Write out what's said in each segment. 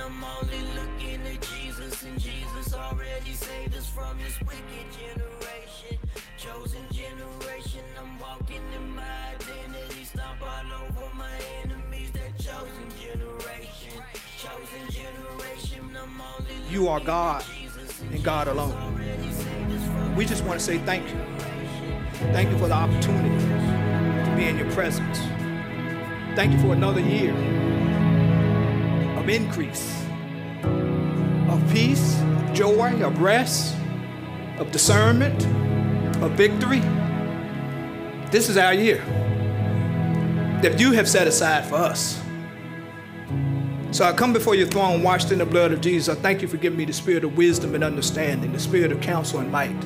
I'm only looking at Jesus, and Jesus already saved us from this wicked generation. Chosen generation, I'm walking in my identity. Stomp all over my enemies, that chosen generation. Chosen generation, I'm only You are God and God alone. We just want to say thank you. Thank you for the opportunity to be in your presence. Thank you for another year of increase, of peace, joy, of rest, of discernment, of victory. This is our year that you have set aside for us. So I come before your throne washed in the blood of Jesus. I thank you for giving me the spirit of wisdom and understanding, the spirit of counsel and might.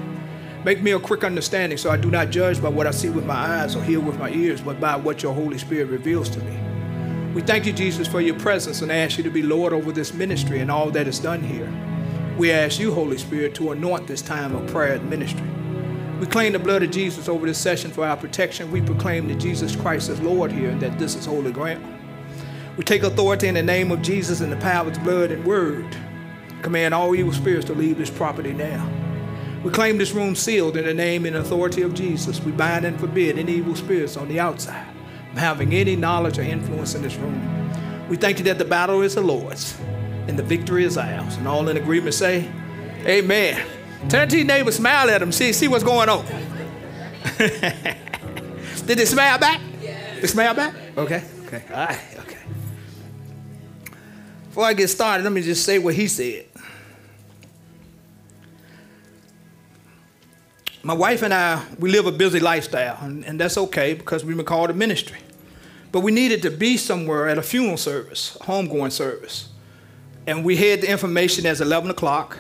Make me a quick understanding so I do not judge by what I see with my eyes or hear with my ears, but by what your Holy Spirit reveals to me. We thank you, Jesus, for your presence and ask you to be Lord over this ministry and all that is done here. We ask you, Holy Spirit, to anoint this time of prayer and ministry. We claim the blood of Jesus over this session for our protection. We proclaim that Jesus Christ is Lord here and that this is holy ground. We take authority in the name of Jesus and the power of his blood and word. Command all evil spirits to leave this property now. We claim this room sealed in the name and authority of Jesus. We bind and forbid any evil spirits on the outside having any knowledge or influence in this room. We thank you that the battle is the Lord's and the victory is ours. And all in agreement say, Amen. Turn to your neighbor, smile at them, see, see what's going on. Did they smile back? They smile back? Okay, okay, all right, okay. Before I get started, let me just say what he said. My wife and I, we live a busy lifestyle, and, and that's okay because we've been called to ministry. But we needed to be somewhere at a funeral service, a homegoing service. And we had the information as 11 o'clock,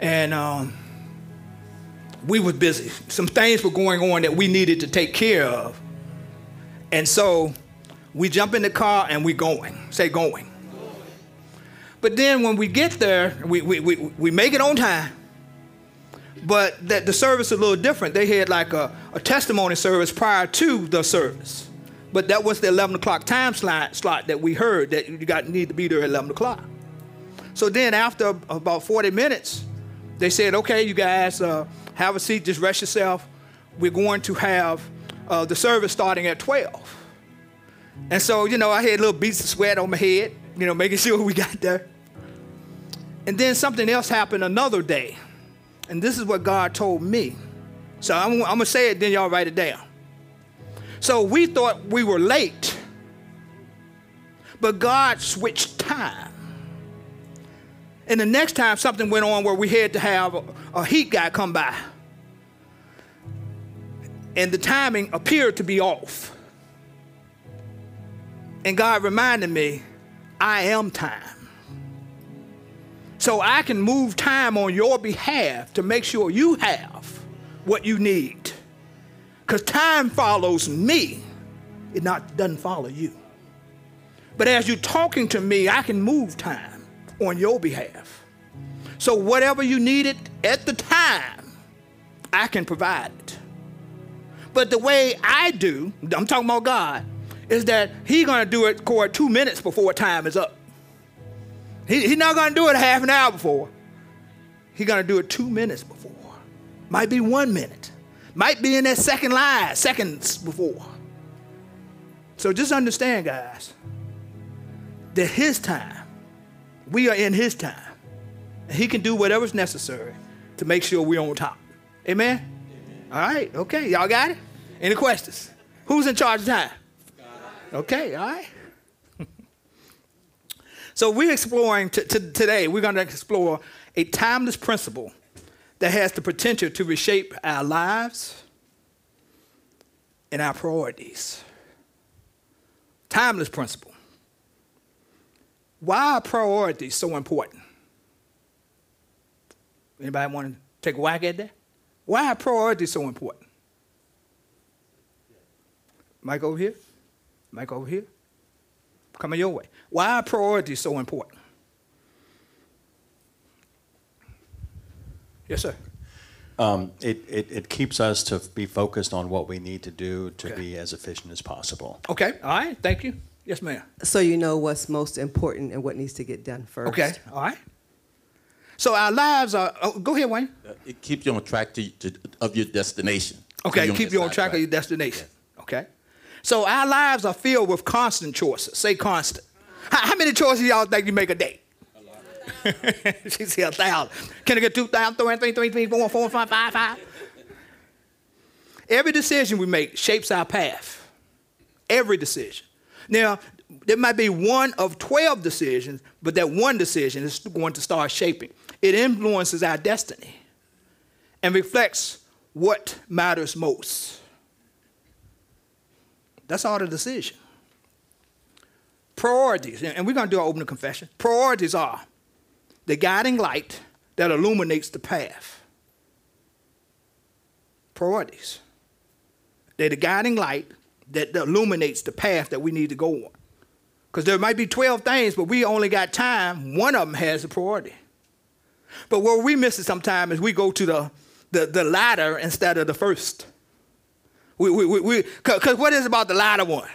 and um, we was busy. Some things were going on that we needed to take care of. And so we jump in the car and we going, say going. But then when we get there, we, we, we, we make it on time. But that the service is a little different. They had like a, a testimony service prior to the service. But that was the 11 o'clock time slot, slot that we heard that you got need to be there at 11 o'clock. So then after about 40 minutes, they said, okay, you guys uh, have a seat, just rest yourself. We're going to have uh, the service starting at 12. And so, you know, I had little beads of sweat on my head, you know, making sure we got there. And then something else happened another day. And this is what God told me. So I'm, I'm going to say it, then y'all write it down. So we thought we were late, but God switched time. And the next time something went on where we had to have a, a heat guy come by. And the timing appeared to be off. And God reminded me, I am time. So I can move time on your behalf to make sure you have what you need. Because time follows me, it not doesn't follow you. But as you're talking to me, I can move time on your behalf. So whatever you needed at the time, I can provide it. But the way I do, I'm talking about God, is that He's gonna do it core two minutes before time is up. He, he's not gonna do it half an hour before. He's gonna do it two minutes before. Might be one minute. Might be in that second line, seconds before. So just understand, guys, that his time, we are in his time. And he can do whatever's necessary to make sure we're on top. Amen? Amen. All right, okay. Y'all got it? Any questions? Who's in charge of time? Okay, all right. So we're exploring t- t- today, we're going to explore a timeless principle that has the potential to reshape our lives and our priorities. Timeless principle. Why are priorities so important? Anybody want to take a whack at that? Why are priorities so important? Mike over here. Mike over here. Coming your way. Why are priorities so important? Yes, sir. Um, it, it, it keeps us to be focused on what we need to do to Okay. be as efficient as possible. Okay. All right. Thank you. Yes, ma'am. So you know what's most important and what needs to get done first. Okay. All right. So our lives are. Oh, go ahead, Wayne. Uh, It keeps you on track to, to, of your destination. Okay, don't keep you on track of your destination. Okay. So our lives are filled with constant choices. Say constant. How, how many choices y'all think you make a day? she said a thousand. Can I get two thousand, three, three, three, three, four, four, five, five, five? Every decision we make shapes our path. Every decision. Now, there might be one of 12 decisions, but that one decision is going to start shaping. It influences our destiny and reflects what matters most. That's all the decision. Priorities, and we're going to do our opening confession. Priorities are the guiding light that illuminates the path. Priorities. They're the guiding light that illuminates the path that we need to go on. Because there might be 12 things, but we only got time. One of them has a priority. But where we miss it sometimes is we go to the, the, the latter instead of the first. We, we, we, we, cause, what is about the latter one?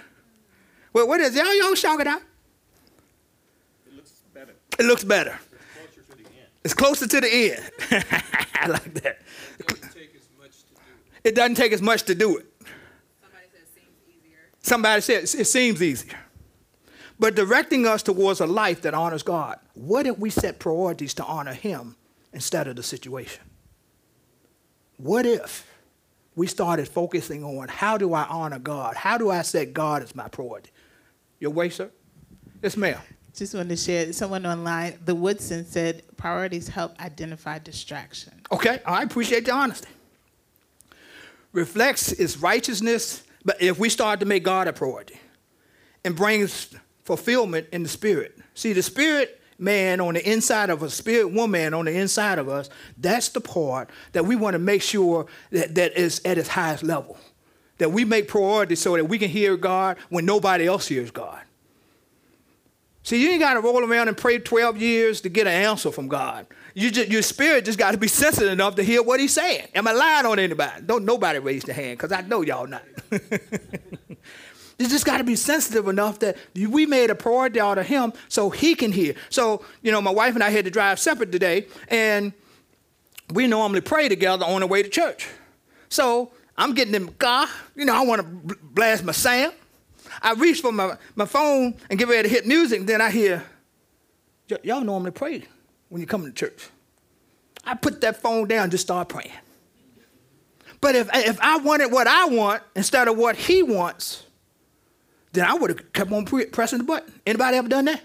Well, what is it? Y'all, y'all shout it out. It looks better. It looks better. It's closer to the end. I like that. It doesn't take as much to do it. Somebody said it seems easier. Somebody said it seems easier. But directing us towards a life that honors God. What if we set priorities to honor Him instead of the situation? What if we started focusing on how do I honor God? How do I set God as my priority? Your way, sir? Yes, ma'am. Just wanted to share someone online. The Woodson said priorities help identify distraction. Okay, I appreciate the honesty. Reflects its righteousness, but if we start to make God a priority and brings fulfillment in the spirit. See, the spirit man on the inside of a spirit woman on the inside of us, that's the part that we want to make sure that, that is at its highest level. That we make priority so that we can hear God when nobody else hears God. See, you ain't got to roll around and pray 12 years to get an answer from God. You just, your spirit just got to be sensitive enough to hear what he's saying. Am I lying on anybody? Don't nobody raise their hand because I know y'all not. you just got to be sensitive enough that we made a priority out of him so he can hear. So, you know, my wife and I had to drive separate today, and we normally pray together on the way to church. So I'm getting in the car. You know, I want to blast my sound. I reach for my, my phone and get ready to hit music, then I hear, "Y- y'all normally pray when you come to church. I put that phone down just start praying. But if, if I wanted what I want instead of what he wants, then I would have kept on pre- pressing the button. Anybody ever done that?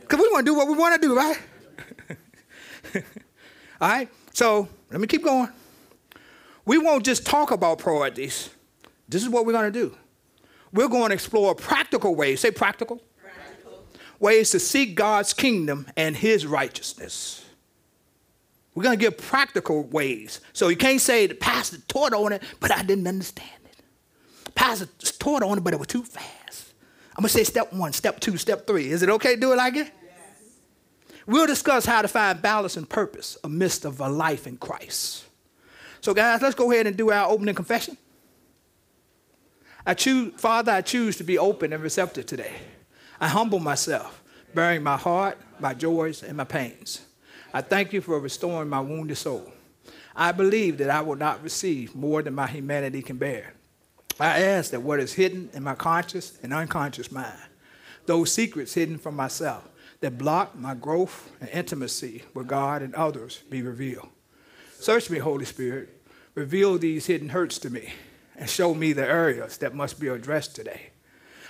Because we want to do what we want to do, right? All right, so let me keep going. We won't just talk about priorities. This is what we're going to do. We're going to explore practical ways, say practical, practical. ways to seek God's kingdom and his righteousness. We're going to give practical ways. So you can't say the pastor taught on it, but I didn't understand. Pastor taught on it, but it was too fast. I'm going to say step one, step two, step three. Is it okay to do it like that? We'll discuss how to find balance and purpose amidst of a life in Christ. So, guys, let's go ahead and do our opening confession. I choose, Father, I choose to be open and receptive today. I humble myself, bearing my heart, my joys, and my pains. I thank you for restoring my wounded soul. I believe that I will not receive more than my humanity can bear. I ask that what is hidden in my conscious and unconscious mind, those secrets hidden from myself that block my growth and intimacy with God and others, be revealed. Search me, Holy Spirit. Reveal these hidden hurts to me and show me the areas that must be addressed today.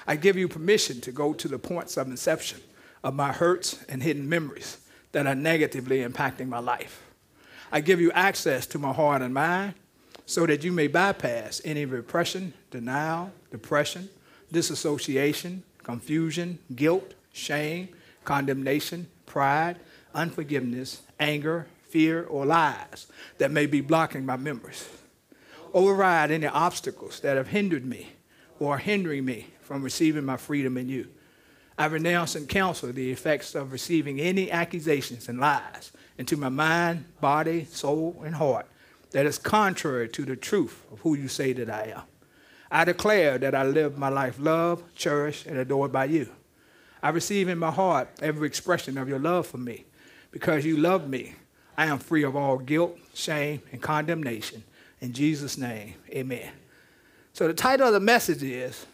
I give you permission to go to the points of inception of my hurts and hidden memories that are negatively impacting my life. I give you access to my heart and mind so that you may bypass any repression, denial, depression, disassociation, confusion, guilt, shame, condemnation, pride, unforgiveness, anger, fear, or lies that may be blocking my memories. Override any obstacles that have hindered me or are hindering me from receiving my freedom in you. I renounce and counsel the effects of receiving any accusations and lies into my mind, body, soul, and heart that is contrary to the truth of who you say that I am. I declare that I live my life loved, cherished, and adored by you. I receive in my heart every expression of your love for me. Because you love me, I am free of all guilt, shame, and condemnation. In Jesus' name, amen. So the title of the message is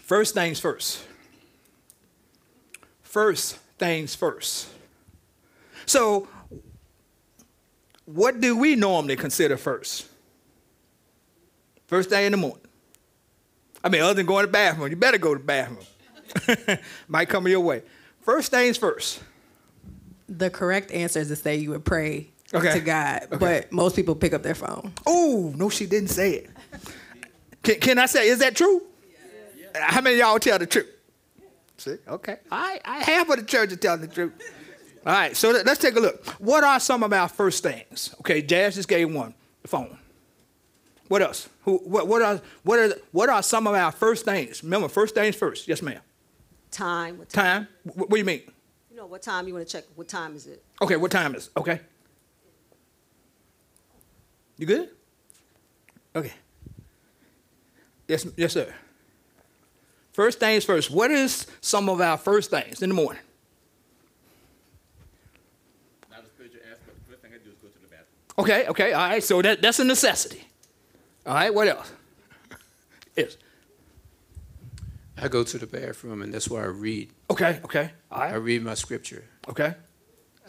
First Things First. First Things First. So, what do we normally consider first? First thing in the morning. I mean, other than going to the bathroom, you better go to the bathroom. Might come your way. First things first. The correct answer is to say you would pray Okay. to God, Okay. but most people pick up their phone. Oh, no, she didn't say it. Can, can I say, is that true? How many of y'all tell the truth? See, okay. I, I half of the church is telling the truth. All right, so let- let's take a look. What are some of our first things? Okay, Jazz just gave one, the phone. What else? Who, what, what, are, what, are, what are some of our first things? Remember, first things first. Yes, ma'am. Time. What time? Time? What, what do you mean? You know, what time you want to check? What time is it? Okay, what time is it? Okay. You good? Okay. Yes, yes, sir. First things first. What is some of our first things in the morning? Not a spiritual aspect. The first thing I do is go to the bathroom. Okay, okay, all right. So that, that's a necessity. All right, what else? yes. I go to the bathroom and that's where I read. Okay, okay, all I read my scripture. Okay,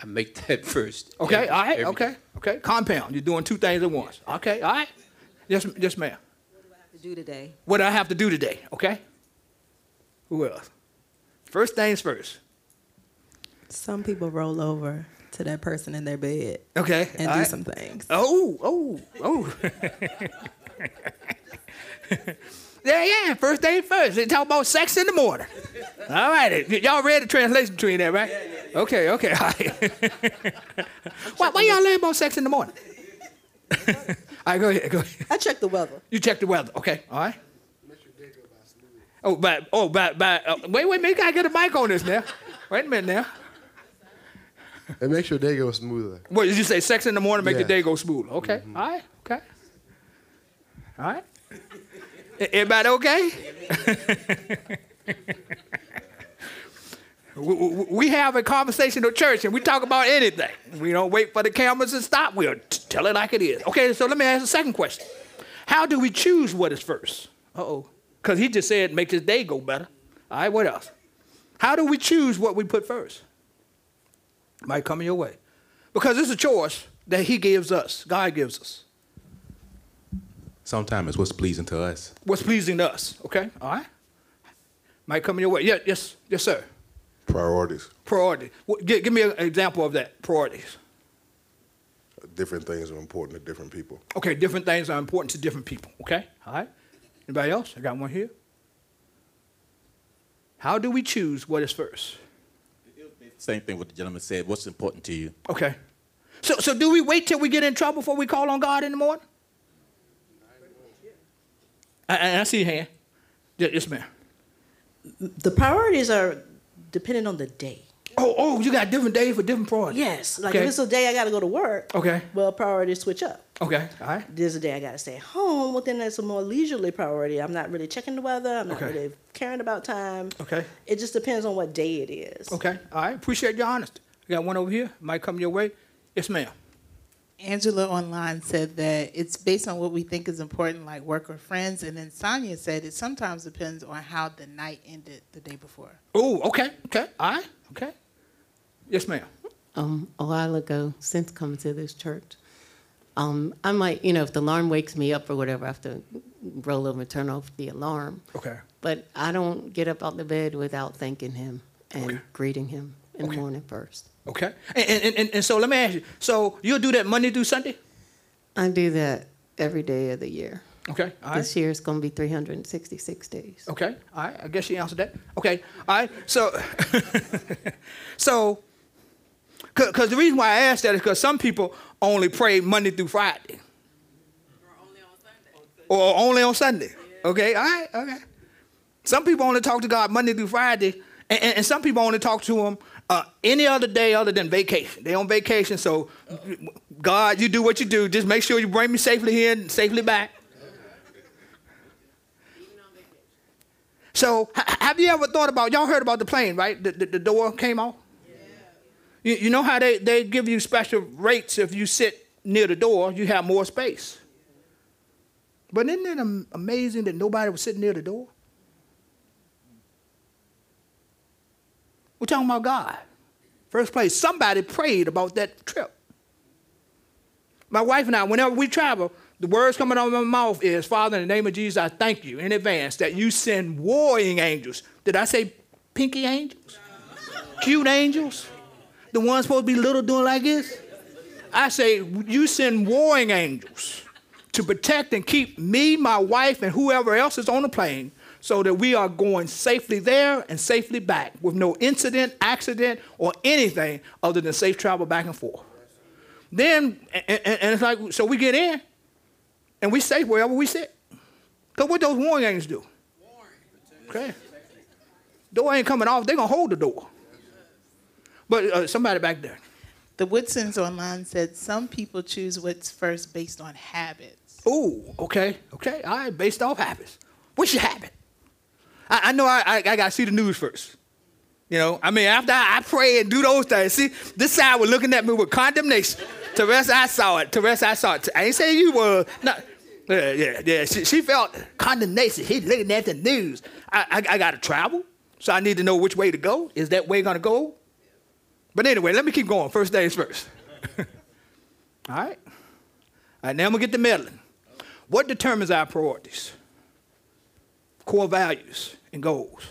I make that first. okay, every- all right, okay, day. okay. Compound. You're doing two things at once. Okay, all right. Yes, yes, ma'am. What do I have to do today. what I have to do today, okay? Who else? First things first. Some people roll over to that person in their bed Okay. and do right. some things. Oh, oh, oh. yeah, yeah. First thing first. They talk about sex in the morning. All right. Y'all read the translation between that, right? Yeah, yeah. Okay, okay. All right. why, why y'all learn about sex in the morning? all right, go ahead. Go ahead. I check the weather. You check the weather, okay? All right. Oh, but oh, but but uh, wait, wait, man, I gotta get a mic on this now. Wait a minute now. It makes your day go smoother. What did you say? Sex in the morning make the Yes. day go smooth. Okay. All right. Okay. All right. Everybody okay? we, have a conversation at church and we talk about anything. We don't wait for the cameras to stop. We'll tell it like it is. Okay, so let me ask a second question. How do we choose what is first? Uh oh. Because he just said make his day go better. All right, what else? How do we choose what we put first? Might come in your way. Because it's a choice that he gives us, God gives us. Sometimes it's what's pleasing to us. What's pleasing to us, okay? All right? Might come in your way. Yeah, yes, yes, sir. Priorities. Priority. What- Give, give me an example of that. Priorities. Different things are important to different people. Okay, different things are important to different people, okay? All right? Anybody else? I got one here. How do we choose what is first? Same thing what the gentleman said. What's important to you? Okay. So, so do we wait till we get in trouble before we call on God in the morning? I, I I see your hand. Yes, ma'am. The priorities are dependent on the day. Oh, oh, you got different days for different priorities. Yes, like Okay. if it's a day I got to go to work, Okay. well, priorities switch up. Okay. All right. There's a day I got to stay home, well, then that's a more leisurely priority. I'm not really checking the weather. I'm not Okay. really caring about time. Okay. It just depends on what day it is. Okay. All right. Appreciate your honesty. I got one over here. Might come your way. Yes, ma'am. Angela online said that it's based on what we think is important, like work or friends. And then Sonia said it sometimes depends on how the night ended the day before. Oh, okay. Okay. All right. Okay. Yes, ma'am. um, a while ago since coming to this church. Um, I might, you know, if the alarm wakes me up or whatever, I have to roll over and turn off the alarm. Okay. But I don't get up out the bed without thanking him and Okay. greeting him in Okay. the morning first. Okay. And, and, and, and so let me ask you. So you'll do that Monday through Sunday? I do that every day of the year. Okay. All right. This year it's going to be 366 days. Okay. All right. I guess she answered that. Okay. All right. So, so, because the reason why I ask that is because some people only pray Monday through Friday. Or only on Sunday. Or only on Sunday. Okay, all right, okay. Some people only talk to God Monday through Friday, and, and, and some people only talk to Him uh, any other day other than vacation. They on vacation, so God, you do what you do. Just make sure you bring me safely here and safely back. So, have you ever thought about? Y'all heard about the plane, right? The, the, the door came off. You, you know how they, they give you special rates if you sit near the door, you have more space. But isn't it amazing that nobody was sitting near the door? We're talking about God. First place, somebody prayed about that trip. My wife and I, whenever we travel, the words coming out of my mouth is, Father, in the name of Jesus, I thank you in advance that you send warring angels. Did I say pinky angels? Cute angels? The ones supposed to be little doing like this? I say, you send warring angels to protect and keep me, my wife, and whoever else is on the plane so that we are going safely there and safely back with no incident, accident, or anything other than safe travel back and forth. Then, and, and- it's like, so we get in and we stay wherever we sit. Because what those warring angels do? Okay. Door ain't coming off, they're going to hold the door. But uh, somebody back there. The Woodsons online said some people choose what's first based on habits. Ooh, okay, okay, all right, based off habits. What's your habit? I, I know I, I, I got to see the news first. You know, I mean, after I, I pray and do those things, see, this side was looking at me with condemnation. Teresa, I saw it. Teresa, I saw it. I ain't saying you were. No, yeah, yeah, yeah. She, she felt condemnation. He's looking at the news. I, I, I got to travel, so I need to know which way to go. Is that way going to go? But anyway, let me keep going. First things first. All right. All right, now I'm going to get to meddling. What determines our priorities? Core values and goals.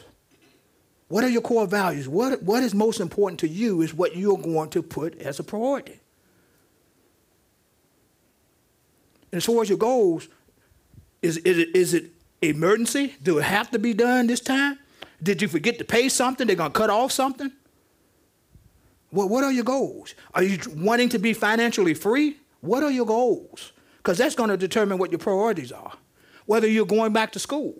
What are your core values? What, what is most important to you is what you're going to put as a priority. And as far as your goals, is, is, it, is it emergency? Do it have to be done this time? Did you forget to pay something? They're going to cut off something? What, what are your goals? Are you wanting to be financially free? What are your goals? Because that's going to determine what your priorities are. Whether you're going back to school,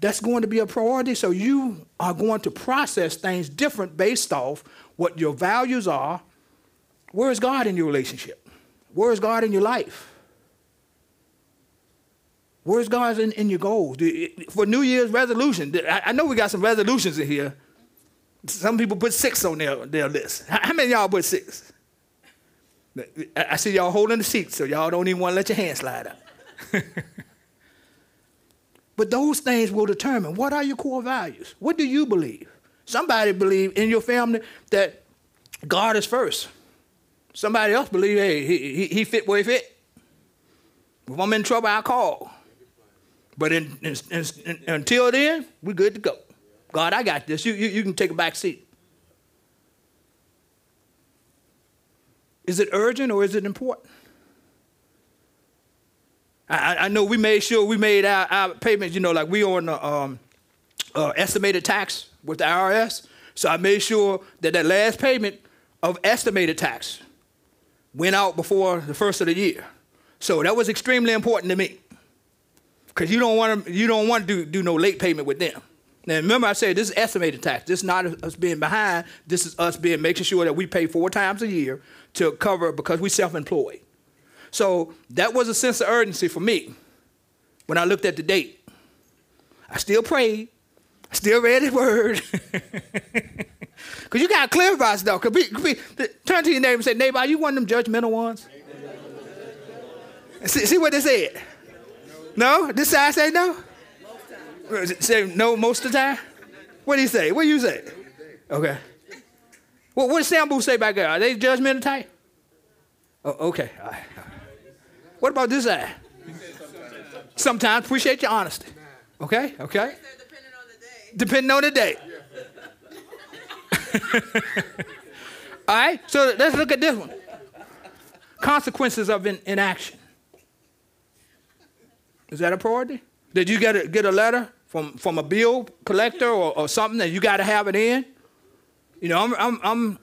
that's going to be a priority. So you are going to process things different based off what your values are. Where is God in your relationship? Where is God in your life? Where's God in, in your goals? For New Year's resolution, I know we got some resolutions in here. Some people put six on their, their list. How many y'all put six? I see y'all holding the seat, so y'all don't even want to let your hand slide up. but those things will determine what are your core values. What do you believe? Somebody believe in your family that God is first. Somebody else believe, hey, he, he, he fit where he fit. If I'm in trouble, I call. But in, in, in- until then, we're good to go. God, I got this. You, you, you can take a back seat. Is it urgent or is it important? I, I- know we made sure we made our, our payments, you know, like we on the um, uh, estimated tax with the IRS. So I made sure that that last payment of estimated tax went out before the first of the year. So that was extremely important to me. Because you don't want to you don't want to do, do no late payment with them. Now remember I said this is estimated tax. This is not us being behind. This is us being making sure that we pay four times a year to cover because we self-employed. So that was a sense of urgency for me when I looked at the date. I still prayed. I still read his word. Because you got to clarify stuff. Cause turn to your neighbor and say, neighbor, are you one of them judgmental ones? See, see what they said? No? This side say no? Say no most of the time? What do you say? What do you say? Okay. Well, what does Sambu say back there? Are they judgmental type? Oh, okay. Right. What about this side? Sometimes appreciate your honesty. Okay? Okay? Depending on the day. Depending on the day. All right? So let's look at this one. Consequences of in, inaction. Is that a priority? Did you get a, get a letter from, from a bill collector or, or something that you got to have it in? You know, I'm, I'm, I'm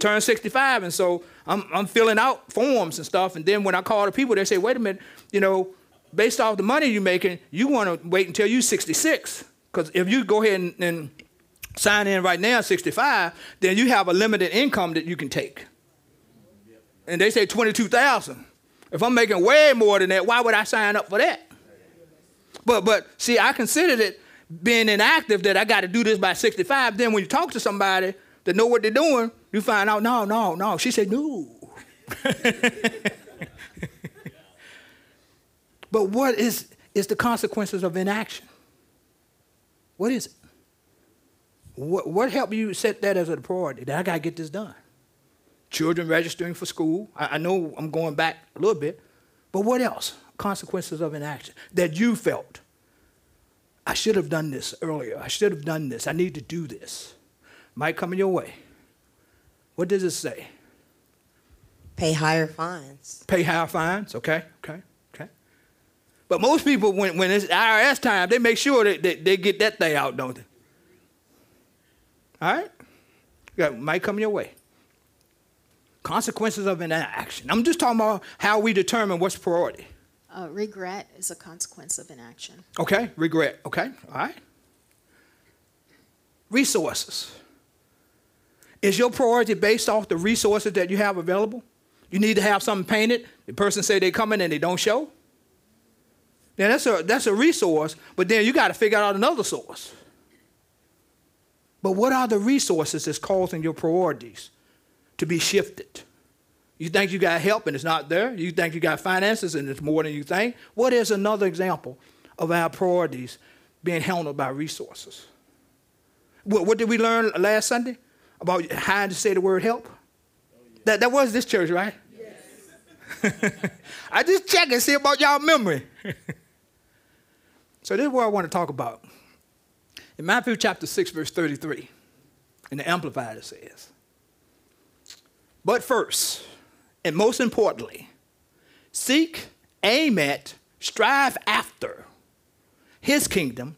turned 65, and so I'm, I'm filling out forms and stuff. And then when I call the people, they say, wait a minute, you know, based off the money you're making, you want to wait until you're 66. Because if you go ahead and, and sign in right now at 65, then you have a limited income that you can take. And they say 22,000. If I'm making way more than that, why would I sign up for that? But but see, I considered it being inactive that I got to do this by 65. Then when you talk to somebody that know what they're doing, you find out, no, no, no. She said, no. but what is, is the consequences of inaction? What is it? What, what helped you set that as a priority? That I got to get this done. Children registering for school. I, I know I'm going back a little bit, but what else? Consequences of inaction that you felt. I should have done this earlier. I should have done this. I need to do this. Might come in your way. What does it say? Pay higher fines. Pay higher fines. Okay, okay, okay. But most people, when, when it's IRS time, they make sure that they, they get that thing out, don't they? All right? Yeah, might come your way. Consequences of inaction. I'm just talking about how we determine what's priority. Uh, regret is a consequence of inaction. Okay, regret. Okay, all right. Resources. Is your priority based off the resources that you have available? You need to have something painted. The person say they come in and they don't show. Now that's a that's a resource, but then you got to figure out another source. But what are the resources that's causing your priorities to be shifted? You think you got help and it's not there? You think you got finances and it's more than you think? What is another example of our priorities being handled by resources? What, what did we learn last Sunday about how to say the word help? That, that was this church, right? Yes. I just check and see about y'all memory. so this is what I want to talk about. In Matthew chapter 6, verse 33, in the Amplified it says, But first, and most importantly, seek, aim at, strive after his kingdom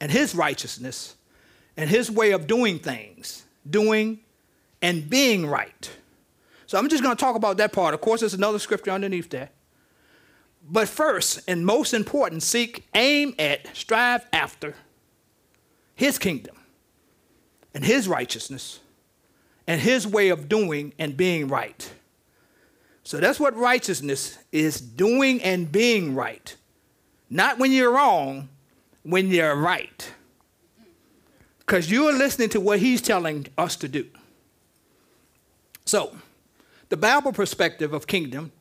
and his righteousness and his way of doing things, doing and being right. So I'm just going to talk about that part. Of course, there's another scripture underneath that. But first, and most important, seek, aim at, strive after his kingdom and his righteousness and his way of doing and being right. So that's what righteousness is doing and being right. Not when you're wrong, when you're right. Because you're listening to what he's telling us to do. So, the Bible perspective of kingdom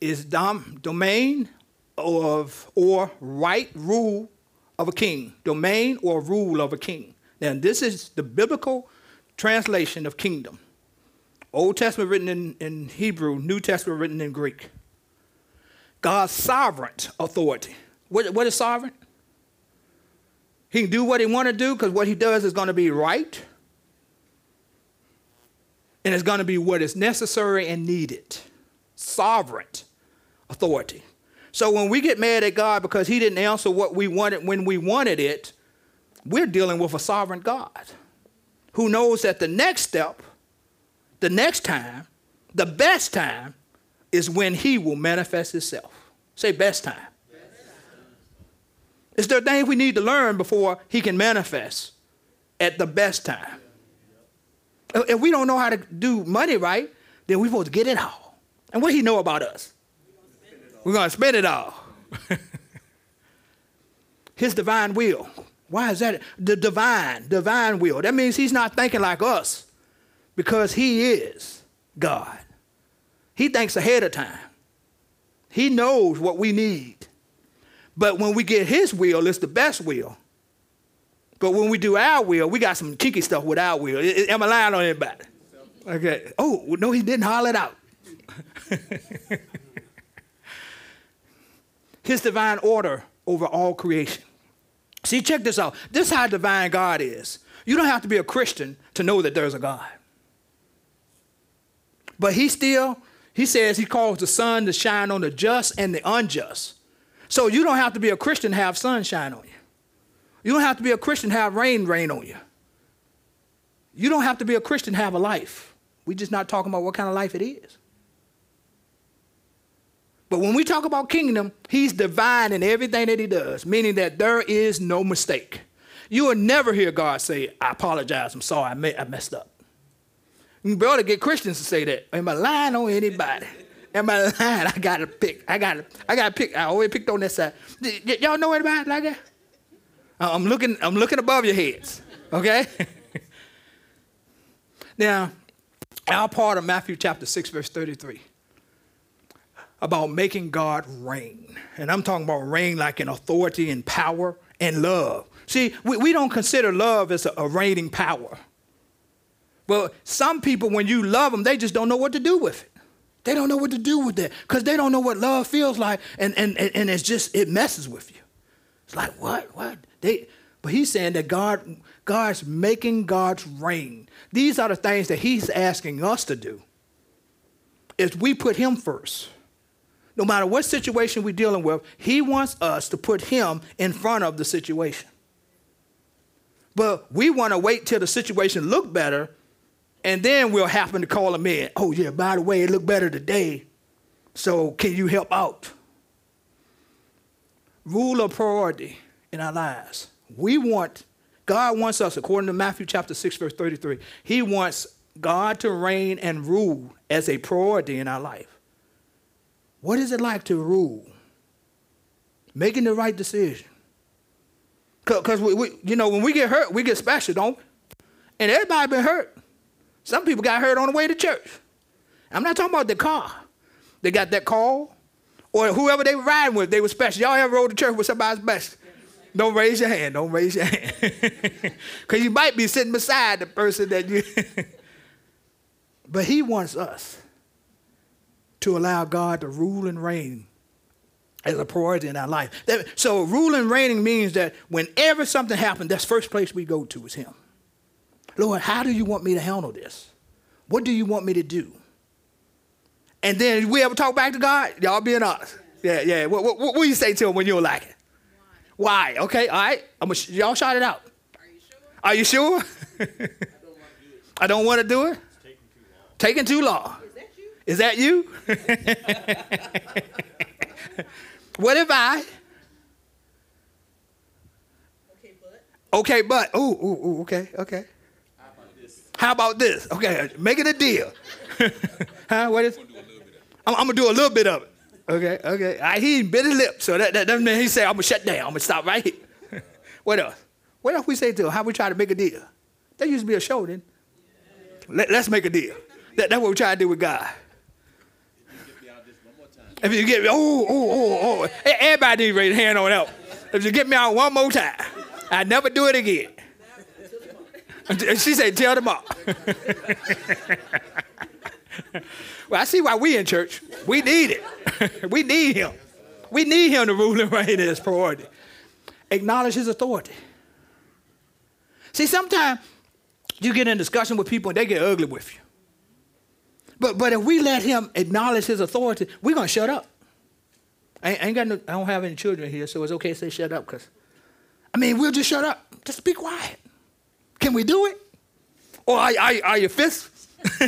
is dom- domain of or right rule of a king, domain or rule of a king. Now, this is the biblical translation of kingdom. Old Testament written in, in Hebrew, New Testament written in Greek. God's sovereign authority. What, what is sovereign? He can do what he want to do because what he does is going to be right. And it's going to be what is necessary and needed. Sovereign authority. So when we get mad at God because he didn't answer what we wanted when we wanted it, we're dealing with a sovereign God who knows that the next step, the next time, the best time is when he will manifest himself. Say best time. It's the thing we need to learn before he can manifest at the best time. If we don't know how to do money right, then we're supposed to get it all. And what he know about us? We're going to spend it all. His divine will. Why is that? The divine, divine will. That means he's not thinking like us because he is God. He thinks ahead of time. He knows what we need. But when we get his will, it's the best will. But when we do our will, we got some kinky stuff with our will. Am I lying on anybody? Okay. Oh, no, he didn't holler it out. his divine order over all creation. See, check this out. This is how divine God is. You don't have to be a Christian to know that there's a God. But he still, he says he calls the sun to shine on the just and the unjust. So you don't have to be a Christian to have sunshine on you. You don't have to be a Christian to have rain rain on you. You don't have to be a Christian to have a life. We're just not talking about what kind of life it is. But when we talk about kingdom, he's divine in everything that he does, meaning that there is no mistake. You will never hear God say, I apologize, I'm sorry, I, I messed up. Mm, you better get Christians to say that. Am I lying on anybody? Am I lying? I gotta pick. I gotta, I gotta pick. I always picked on that side. Y- y'all know anybody like that? Uh, I'm looking, I'm looking above your heads, okay? now, our part of Matthew chapter 6, verse 33, about making God reign. And I'm talking about reign like in authority and power and love. See, we, we don't consider love as a, a reigning power. Well, some people, when you love them, they just don't know what to do with it. They don't know what to do with that because they don't know what love feels like, and, and, and, it's just, it messes with you. It's like, what? What? They, but he's saying that God, God's making God's reign. These are the things that he's asking us to do. Is we put him first. No matter what situation we're dealing with, he wants us to put him in front of the situation. But we want to wait till the situation look better and then we'll happen to call them in. Oh, yeah, by the way, it looked better today. So can you help out? Rule of priority in our lives. We want, God wants us, according to Matthew chapter 6, verse 33, He wants God to reign and rule as a priority in our life. What is it like to rule? Making the right decision. Because, we, we, you know, when we get hurt, we get special, don't we? And everybody been hurt. Some people got hurt on the way to church. I'm not talking about the car. They got that call, or whoever they were riding with, they were special. Y'all ever rode to church with somebody special? Don't raise your hand. Don't raise your hand. Because you might be sitting beside the person that you. but he wants us to allow God to rule and reign as a priority in our life. So, rule and reigning means that whenever something happens, that's first place we go to is Him. Lord, how do you want me to handle this? What do you want me to do? And then we ever talk back to God? Y'all being honest. Yeah, yeah. What, what, what, do you say to him when you don't like? Why? Okay, all right. I'm a, y'all shout it out. Are you sure? Are you sure? I don't want to do it. Taking too long. Is that you? Is that you? what if I? Okay, but. Okay, but. Ooh, ooh, ooh. Okay, okay. How about this? Okay, make it a deal. huh? What is? I'm, I'm, gonna do a little bit of it. Okay, okay. I, he bit his lip, so that, that doesn't mean he said, I'm gonna shut down. I'm gonna stop right here. what else? What else we say to him? How we try to make a deal? That used to be a show then. Let, us make a deal. That, that's what we try to do with God. If you get me, oh, oh, oh, oh. Everybody needs to raise a hand on that. If you get me out one more time, I never do it again. She said, tell them all. well, I see why we in church. We need it. we need him. We need him to rule and reign as priority. Acknowledge his authority. See, sometimes you get in discussion with people and they get ugly with you. But, but if we let him acknowledge his authority, we're going to shut up. I ain't, got no, I don't have any children here, so it's okay to say shut up because, I mean, we'll just shut up. Just be quiet. Can we do it? Or are, are, are your fists?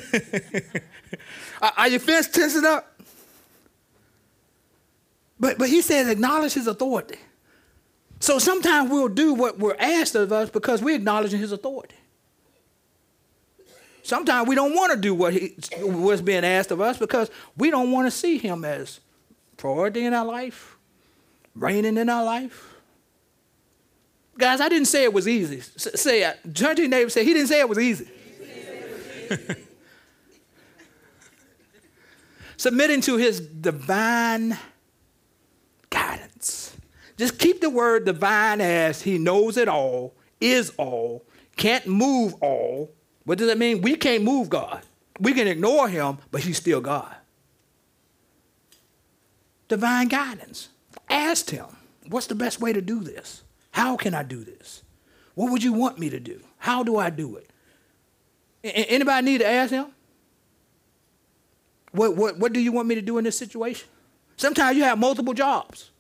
are, are your fists tensing up? But, but he says acknowledge his authority. So sometimes we'll do what we're asked of us because we're acknowledging his authority. Sometimes we don't want to do what he, what's being asked of us because we don't want to see him as priority in our life, reigning in our life. Guys, I didn't say it was easy. S- say it. Turn to your neighbor say, he didn't say it was easy. Submitting to his divine guidance. Just keep the word divine as he knows it all, is all, can't move all. What does that mean? We can't move God. We can ignore him, but he's still God. Divine guidance. Ask him, what's the best way to do this? How can I do this? What would you want me to do? How do I do it? Anybody need to ask him? What, what, what do you want me to do in this situation? Sometimes you have multiple jobs.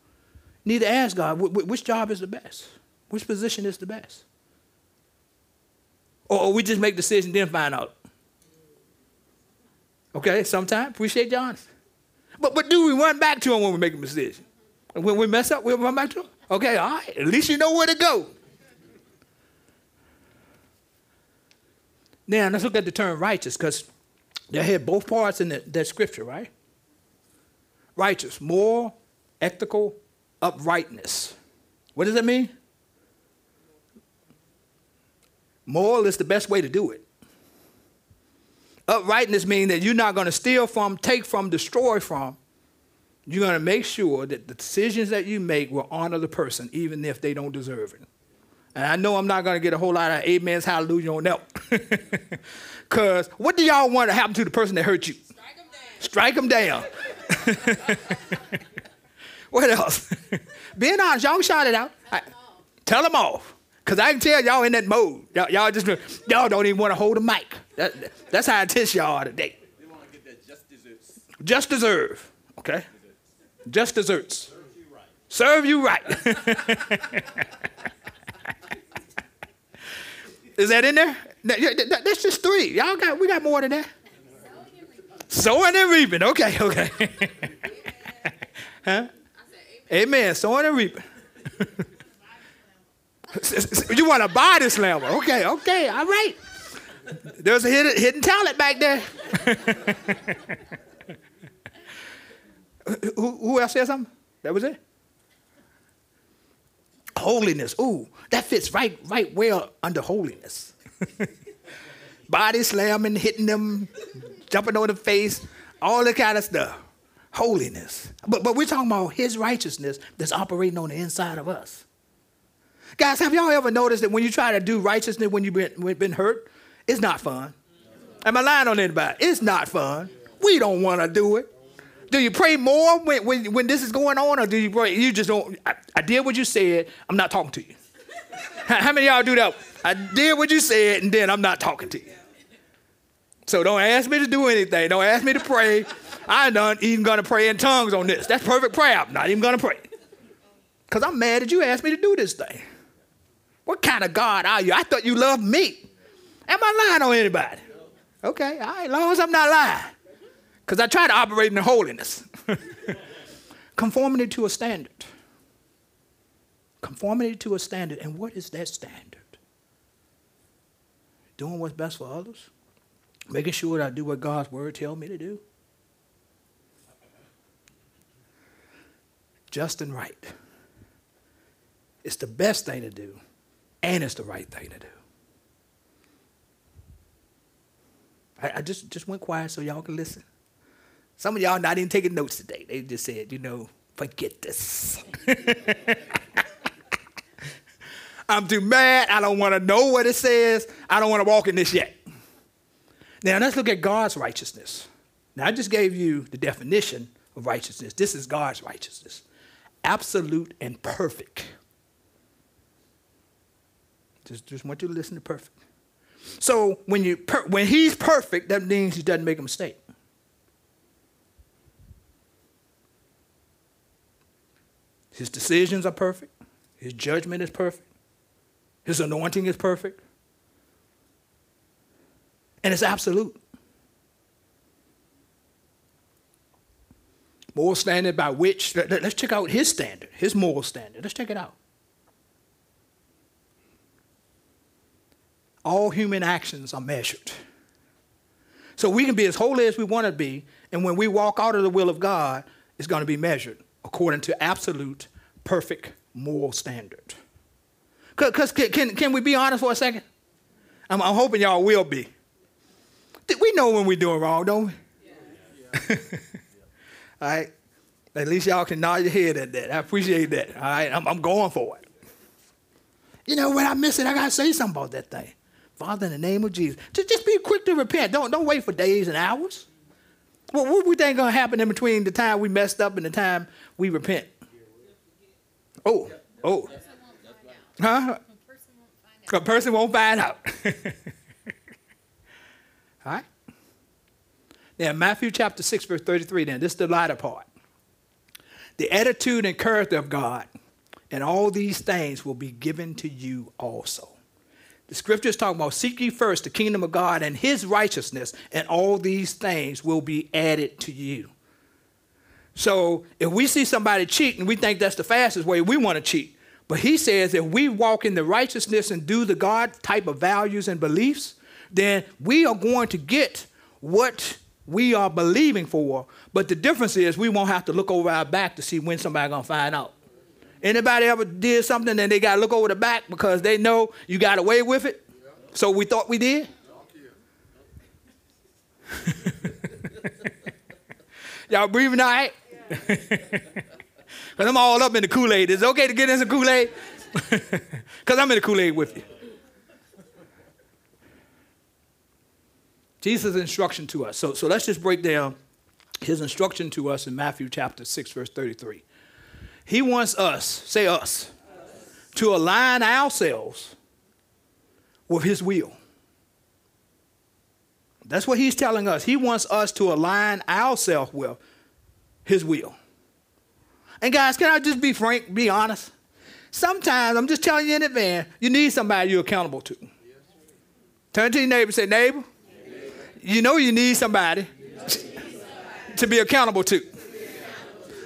You need to ask God, which job is the best? Which position is the best? Or we just make decisions then find out. Okay, sometimes appreciate John. But but do we run back to him when we make a decision? When we mess up, we'll run back to him? Okay, all right. At least you know where to go. Now, let's look at the term righteous because they had both parts in the, that scripture, right? Righteous, moral, ethical, uprightness. What does that mean? Moral is the best way to do it. Uprightness means that you're not going to steal from, take from, destroy from. You're going to make sure that the decisions that you make will honor the person, even if they don't deserve it. And I know I'm not going to get a whole lot of amens, hallelujah on that. Because what do y'all want to happen to the person that hurt you? Strike them down. Strike them down. what else? Being honest, y'all shout it out. I, tell them off. Because I can tell y'all in that mode. Y'all, y'all just, y'all don't even want to hold a mic. That, that's how intense y'all are today. They want to get that just desserts. Just deserve, okay? Just desserts. Serve you right. Serve you right. Is that in there? That's just three. Y'all got we got more than that. Sowing and reaping. Okay, okay. huh? Amen. Sowing and reaping. you want a body slammer? Okay, okay, all right. There's a hidden, hidden talent back there. Who, who else said something? That was it. Holiness. Ooh, that fits right, right well under holiness. Body slamming, hitting them, jumping on the face, all that kind of stuff. Holiness. But, but we're talking about his righteousness that's operating on the inside of us. Guys, have y'all ever noticed that when you try to do righteousness when you've been, been hurt, it's not fun? Am I lying on anybody? It's not fun. We don't want to do it. Do you pray more when, when, when this is going on, or do you pray? You just don't. I, I did what you said. I'm not talking to you. how, how many y'all do that? I did what you said, and then I'm not talking to you. So don't ask me to do anything. Don't ask me to pray. I'm not even to pray in tongues on this. That's perfect prayer. I'm not even to pray. Because I'm mad that you asked me to do this thing. What kind of God are you? I thought you loved me. Am I lying on anybody? Okay, all right, as long as I'm not lying. Because I try to operate in holiness. Conformity to a standard. Conformity to a standard. And what is that standard? Doing what's best for others? Making sure that I do what God's word tells me to do? Just and right. It's the best thing to do, and it's the right thing to do. I, I just, just went quiet so y'all can listen. Some of y'all not even taking notes today. They just said, you know, forget this. I'm too mad. I don't want to know what it says. I don't want to walk in this yet. Now, let's look at God's righteousness. Now, I just gave you the definition of righteousness. This is God's righteousness absolute and perfect. Just, just want you to listen to perfect. So when you per- when he's perfect, that means he doesn't make a mistake. His decisions are perfect. His judgment is perfect. His anointing is perfect. And it's absolute. Moral standard by which, let, us check out his standard, his moral standard. Let's check it out. All human actions are measured. So we can be as holy as we want to be, and when we walk out of the will of God, it's going to be measured according to absolute, perfect moral standard. Because can, can, we be honest for a second? I'm, hoping y'all will be. We know when we're doing wrong, don't we? Yeah. All right? At least y'all can nod your head at that. I appreciate that. All right? I'm, I'm going for it. You know, when I miss it, I got to say something about that thing. Father, in the name of Jesus. Just, just be quick to repent. Don't, don't wait for days and hours. What we think to happen in between the time we messed up and the time we repent? Oh, oh. Huh? A person won't find out. All right? Now, Matthew chapter 6, verse 33, then, this is the latter part. The attitude and character of God, and all these things will be given to you also. The scripture is talking about seek ye first the kingdom of God and his righteousness, and all these things will be added to you. So if we see somebody cheating, we think that's the fastest way we want to cheat. But he says if we walk in the righteousness and do the God type of values and beliefs, then we are going to get what we are believing for. But the difference is we won't have to look over our back to see when somebody's gonna find out. Anybody ever did something and they gotta look over the back because they know you got away with it? So we thought we did? Y'all breathing all right? Because I'm all up in the Kool Aid. Is it okay to get in some Kool Aid? Because I'm in the Kool Aid with you. Jesus' instruction to us. So, so let's just break down his instruction to us in Matthew chapter 6, verse 33. He wants us, say us, to align ourselves with his will. That's what he's telling us. He wants us to align ourselves with his will. And guys, can I just be frank, be honest? Sometimes, I'm just telling you in advance, you need somebody you're accountable to. Turn to your neighbor and say, neighbor, you know you need somebody to be accountable to.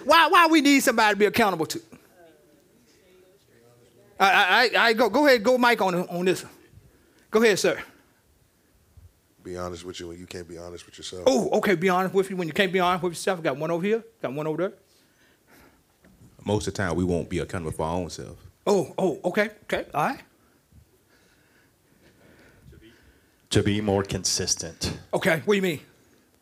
Why, why we need somebody to be accountable to? I, I, I go, go ahead, go Mike on, on this. Go ahead, sir. Be honest with you when you can't be honest with yourself. Oh, okay, be honest with you when you can't be honest with yourself. Got one over here, got one over there. Most of the time, we won't be accountable for our own self. Oh, oh, okay, okay, all right. To be more consistent. Okay, what do you mean?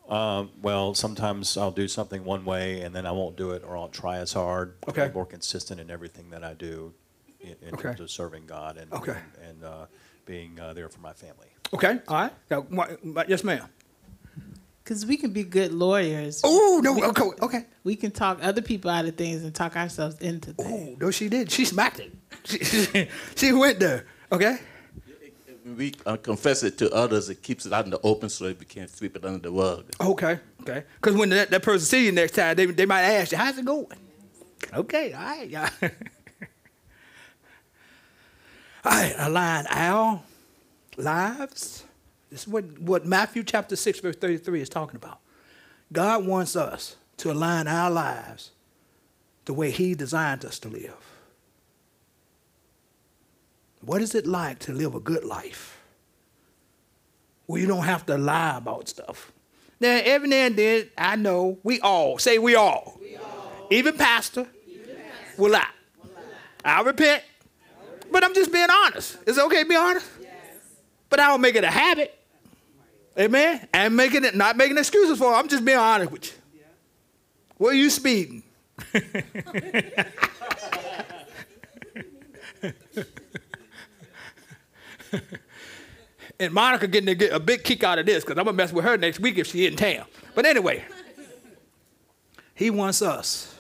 Um, well, sometimes I'll do something one way and then I won't do it or I'll try as hard. Okay. Be more consistent in everything that I do in, in Okay. terms of serving God and, Okay. and, and uh, being uh, there for my family. Okay, all right. Got one- yes, ma'am. Because we can be good lawyers. Oh, no, We- okay, okay. We can talk other people out of things and talk ourselves into things. Oh, no, she did. She smacked it. She, she went there, okay? We uh, confess it to others, it keeps it out in the open so we can't sweep it under the rug. Okay, okay. Because when that, that person sees you next time, they, they might ask you, how's it going? Okay, all right, yeah. all right, align our lives. This is what, what Matthew chapter 6, verse 33 is talking about. God wants us to align our lives the way He designed us to live. What is it like to live a good life? Where you don't have to lie about stuff. Now, every now and then, I know we all, say we all, even pastor, will lie. I repent, but I'm just being honest. Is it okay to be honest? But I don't make it a habit. Amen? And making it, not making excuses for it. I'm just being honest with you. Where you speeding? and Monica getting a, get a big kick out of this because I'm gonna mess with her next week if she in town. But anyway, he wants us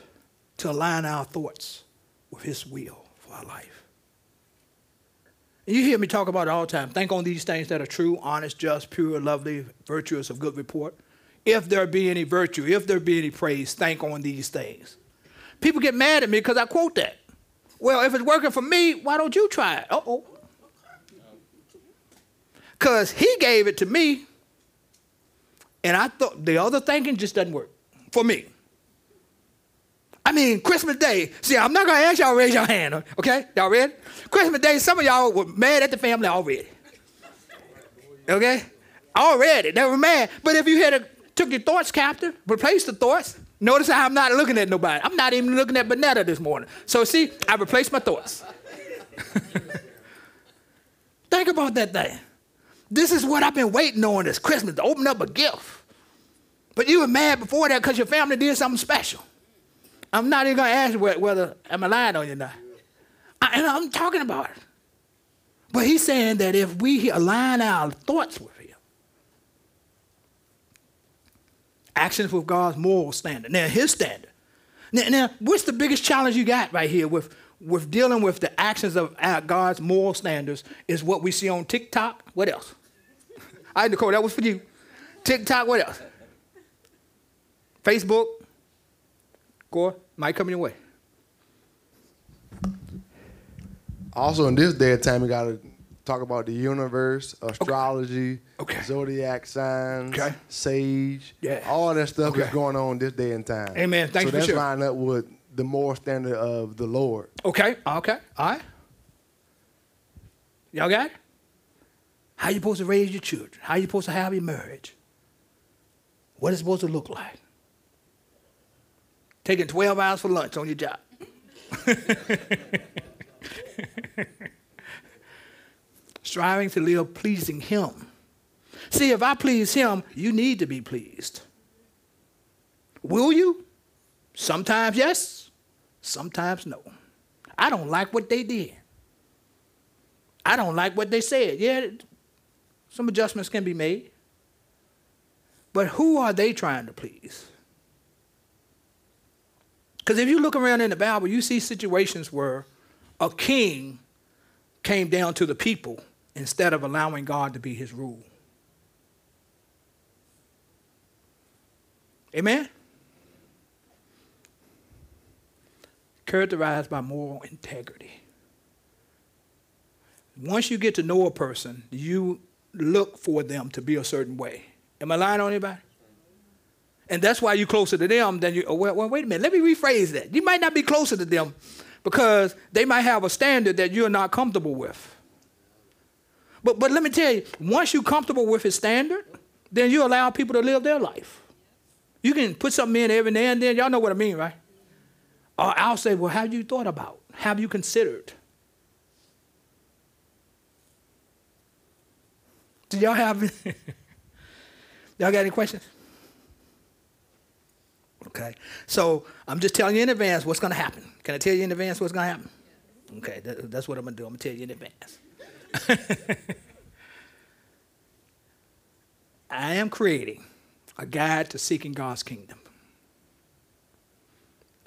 to align our thoughts with his will for our life. And you hear me talk about it all the time. Think on these things that are true, honest, just, pure, lovely, virtuous, of good report. If there be any virtue, if there be any praise, think on these things. People get mad at me because I quote that. Well, if it's working for me, why don't you try it? Uh oh. Because he gave it to me, and I thought the other thinking just doesn't work for me. I mean, Christmas Day. See, I'm not gonna ask y'all to raise your hand, okay? Y'all ready? Christmas Day, some of y'all were mad at the family already. Okay? Already. They were mad. But if you had took your thoughts captive, replaced the thoughts, notice how I'm not looking at nobody. I'm not even looking at Bonetta this morning. So see, I replaced my thoughts. Think about that thing. This is what I've been waiting on this Christmas to open up a gift. But you were mad before that because your family did something special. I'm not even going to ask you whe- whether am I lying on you or not. I, and I'm talking about it. But he's saying that if we align our thoughts with him, actions with God's moral standard, now his standard. Now, now, what's the biggest challenge you got right here with, with dealing with the actions of God's moral standards is what we see on TikTok. What else? All right, Nicole, that was for you. TikTok, what else? Facebook. Gore, might come your way. Also, in this day and time, we got to talk about the universe, astrology, zodiac signs, sage. Yeah. All that stuff is Okay. going on this day and time. Amen. Thank so you for that's sharing. lined up with the moral standard of the Lord. Okay, okay, all right. Y'all got it? How you supposed to raise your children? How you supposed to have your marriage? What it's supposed to look like? Taking 12 hours for lunch on your job. striving to live pleasing Him. See, if I please Him, you need to be pleased. Will you? Sometimes yes, sometimes no. I don't like what they did. I don't like what they said. Yeah, some adjustments can be made. But who are they trying to please? Because if you look around in the Bible, you see situations where a king came down to the people instead of allowing God to be his rule. Amen? Characterized by moral integrity. Once you get to know a person, you look for them to be a certain way. Am I lying on anybody? And that's why you're closer to them than you. Well, well, wait a minute. Let me rephrase that. You might not be closer to them because they might have a standard that you're not comfortable with. But, but let me tell you, once you're comfortable with his standard, then you allow people to live their life. You can put something in every now and then. Y'all know what I mean, right? Or I'll say, well, have you thought about? Have you considered? Do y'all have y'all got any questions? Okay. So I'm just telling you in advance what's going to happen. Can I tell you in advance what's going to happen? Okay, that, that's what I'm going to do. I'm going to tell you in advance. I am creating a guide to seeking God's kingdom.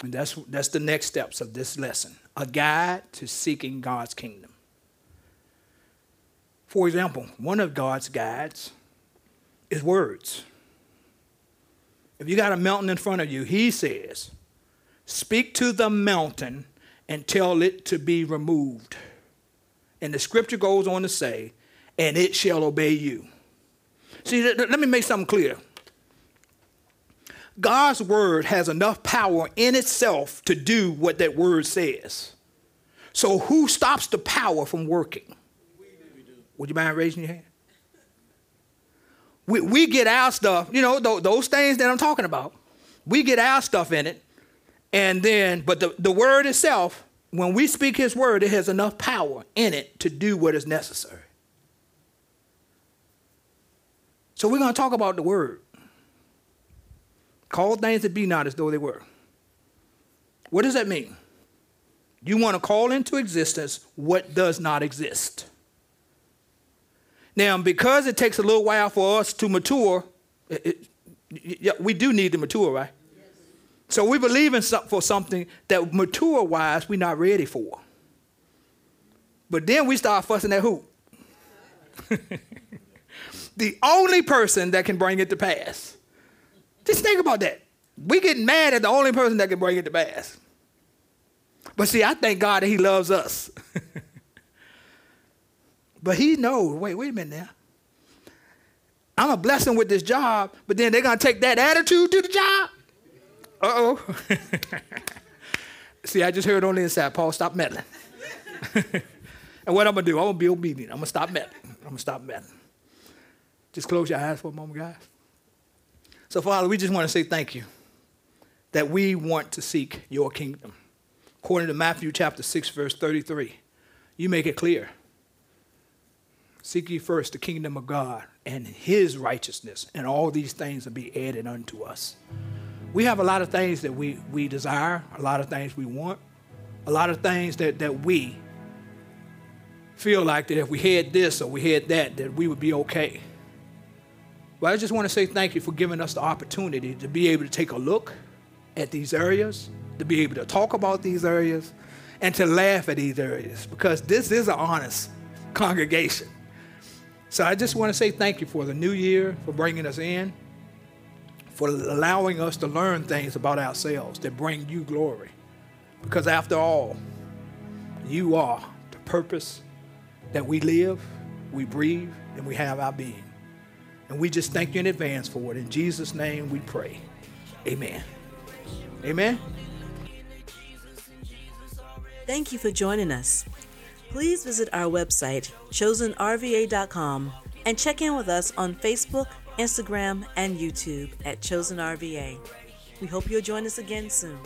And that's, that's the next steps of this lesson a guide to seeking God's kingdom. For example, one of God's guides is words. If you got a mountain in front of you, he says, Speak to the mountain and tell it to be removed. And the scripture goes on to say, And it shall obey you. See, let me make something clear. God's word has enough power in itself to do what that word says. So, who stops the power from working? Would you mind raising your hand? We, we get our stuff, you know, th- those things that I'm talking about. We get our stuff in it, and then, but the, the word itself, when we speak his word, it has enough power in it to do what is necessary. So we're going to talk about the word. Call things that be not as though they were. What does that mean? You want to call into existence what does not exist. Now, because it takes a little while for us to mature, it, it, we do need to mature, right? Yes. So we believe in some, for something that mature wise we're not ready for. But then we start fussing at who? the only person that can bring it to pass. Just think about that. We get mad at the only person that can bring it to pass. But see, I thank God that He loves us. But he knows, wait, wait a minute now. I'm a blessing with this job, but then they're going to take that attitude to the job? Uh oh. See, I just heard on the inside, Paul, stop meddling. and what I'm going to do, I'm going to be obedient. I'm going to stop meddling. I'm going to stop meddling. Just close your eyes for a moment, guys. So, Father, we just want to say thank you that we want to seek your kingdom. According to Matthew chapter 6, verse 33, you make it clear Seek ye first the kingdom of God and his righteousness, and all these things will be added unto us. We have a lot of things that we, we desire, a lot of things we want, a lot of things that, that we feel like that if we had this or we had that, that we would be okay. But I just want to say thank you for giving us the opportunity to be able to take a look at these areas, to be able to talk about these areas, and to laugh at these areas because this is an honest congregation. So I just want to say thank you for the new year, for bringing us in, for allowing us to learn things about ourselves that bring you glory. Because after all, you are the purpose that we live, we breathe, and we have our being. And we just thank you in advance for it. In Jesus' name we pray. Amen. Amen. Thank you for joining us please visit our website, chosenrva.com, and check in with us on Facebook, Instagram, and YouTube at Chosen RVA. We hope you'll join us again soon.